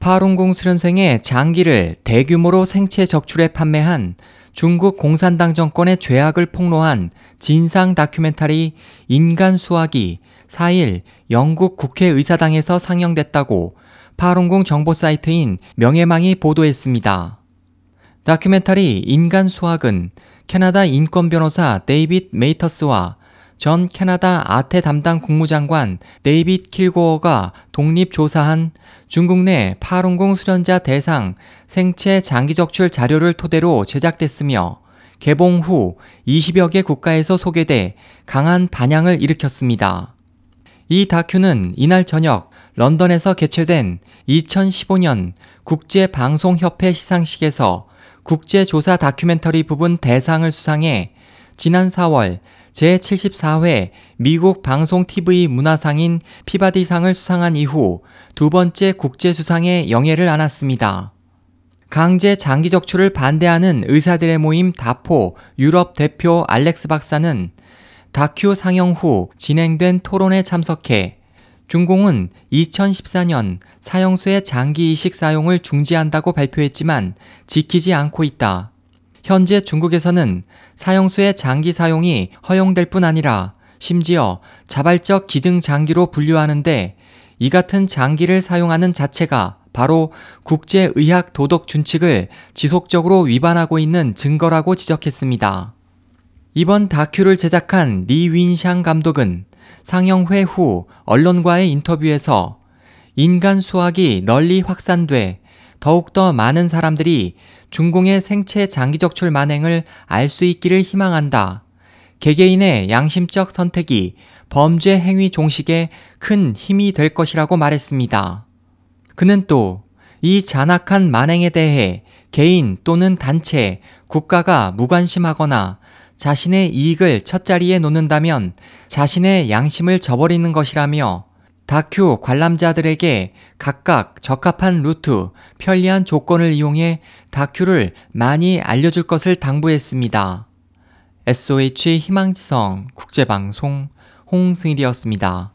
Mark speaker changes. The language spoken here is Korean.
Speaker 1: 파룬궁 수련생의 장기를 대규모로 생체 적출해 판매한 중국 공산당 정권의 죄악을 폭로한 진상 다큐멘터리 인간 수확이 4일 영국 국회의사당에서 상영됐다고 파룬궁 정보 사이트인 명혜망이 보도했습니다. 다큐멘터리 인간 수확은 캐나다 인권 변호사 데이빗 메이터스와 전 캐나다 아태 담당 국무장관 데이빗 킬고어가 독립 조사한 중국 내 파룬궁 수련자 대상 생체 장기 적출 자료를 토대로 제작됐으며 개봉 후 20여 개 국가에서 소개돼 강한 반향을 일으켰습니다. 이 다큐는 이날 저녁 런던에서 개최된 2015년 국제방송협회 시상식에서 국제조사 다큐멘터리 부분 대상을 수상해 지난 4월 제74회 미국 방송 TV 문화상인 피바디상을 수상한 이후 두 번째 국제수상에 영예를 안았습니다. 강제 장기 적출을 반대하는 의사들의 모임 다포 유럽 대표 알렉스 박사는 다큐 상영 후 진행된 토론에 참석해 중공은 2014년 사형수의 장기 이식 사용을 중지한다고 발표했지만 지키지 않고 있다. 현재 중국에서는 사형수의 장기 사용이 허용될 뿐 아니라 심지어 자발적 기증 장기로 분류하는데 이 같은 장기를 사용하는 자체가 바로 국제의학 도덕 준칙을 지속적으로 위반하고 있는 증거라고 지적했습니다. 이번 다큐를 제작한 리윈샹 감독은 상영회 후 언론과의 인터뷰에서 인간 수학이 널리 확산돼 더욱더 많은 사람들이 중공의 생체 장기 적출 만행을 알 수 있기를 희망한다. 개개인의 양심적 선택이 범죄 행위 종식에 큰 힘이 될 것이라고 말했습니다. 그는 또 이 잔악한 만행에 대해 개인 또는 단체, 국가가 무관심하거나 자신의 이익을 첫자리에 놓는다면 자신의 양심을 저버리는 것이라며 다큐 관람자들에게 각각 적합한 루트, 편리한 조건을 이용해 다큐를 많이 알려줄 것을 당부했습니다. SOH 희망지성 국제방송 홍승일이었습니다.